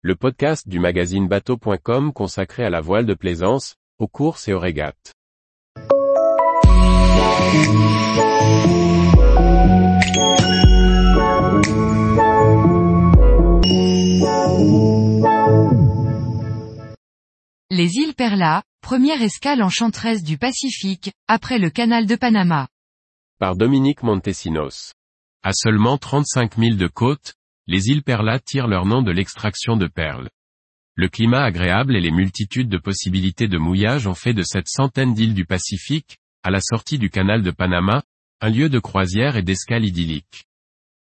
le podcast du magazine bateau.com consacré à la voile de plaisance, aux courses et aux régates. Les îles Perla, première escale enchanteresse du Pacifique, après le canal de Panama. Par Dominique Montesinos. À seulement 35 000 de côte, les îles Perla tirent leur nom de l'extraction de perles. Le climat agréable et les multitudes de possibilités de mouillage ont fait de cette centaine d'îles du Pacifique, à la sortie du canal de Panama, un lieu de croisière et d'escale idyllique.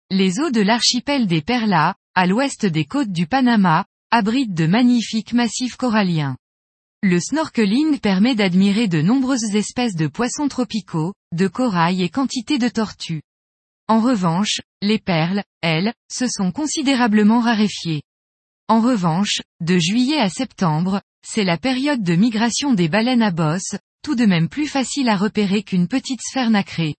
Les eaux de l'archipel des Perla, à l'ouest des côtes du Panama, abritent de magnifiques massifs coralliens. Le snorkeling permet d'admirer de nombreuses espèces de poissons tropicaux, de corail et quantité de tortues. En revanche, les perles, elles, se sont considérablement raréfiées. En revanche, de juillet à septembre, c'est la période de migration des baleines à bosse, tout de même plus facile à repérer qu'une petite sphère nacrée.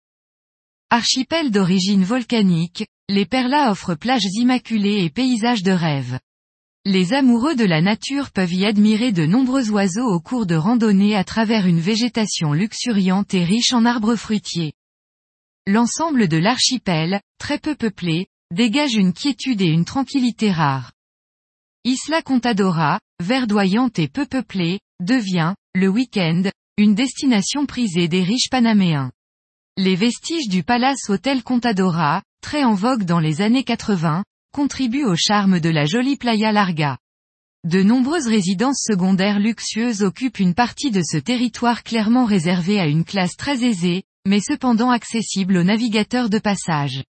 Archipel d'origine volcanique, les Perlas offrent plages immaculées et paysages de rêve. Les amoureux de la nature peuvent y admirer de nombreux oiseaux au cours de randonnées à travers une végétation luxuriante et riche en arbres fruitiers. L'ensemble de l'archipel, très peu peuplé, dégage une quiétude et une tranquillité rares. Isla Contadora, verdoyante et peu peuplée, devient, le week-end, une destination prisée des riches panaméens. Les vestiges du palace Hôtel Contadora, très en vogue dans les années 80, contribuent au charme de la jolie Playa Larga. De nombreuses résidences secondaires luxueuses occupent une partie de ce territoire clairement réservé à une classe très aisée, mais cependant accessible aux navigateurs de passage.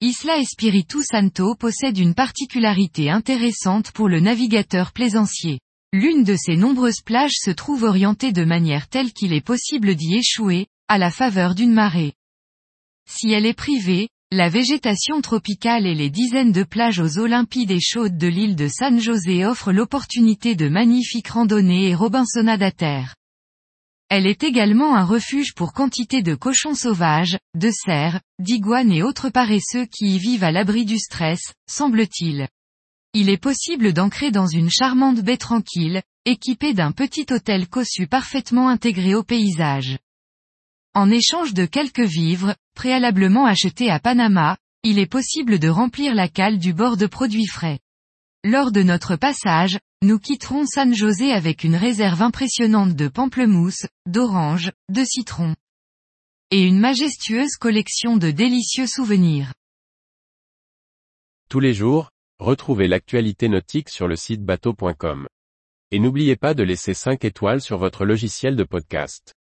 Isla Espiritu Santo possède une particularité intéressante pour le navigateur plaisancier. L'une de ses nombreuses plages se trouve orientée de manière telle qu'il est possible d'y échouer, à la faveur d'une marée. Si elle est privée, la végétation tropicale et les dizaines de plages aux eaux limpides et chaudes de l'île de San José offrent l'opportunité de magnifiques randonnées et robinsonnades à terre. Elle est également un refuge pour quantité de cochons sauvages, de cerfs, d'iguanes et autres paresseux qui y vivent à l'abri du stress, semble-t-il. Il est possible d'ancrer dans une charmante baie tranquille, équipée d'un petit hôtel cossu parfaitement intégré au paysage. En échange de quelques vivres, préalablement achetés à Panama, il est possible de remplir la cale du bord de produits frais. Lors de notre passage, nous quitterons San José avec une réserve impressionnante de pamplemousse, d'orange, de citron. Et une majestueuse collection de délicieux souvenirs. Tous les jours, retrouvez l'actualité nautique sur le site bateau.com. Et n'oubliez pas de laisser 5 étoiles sur votre logiciel de podcast.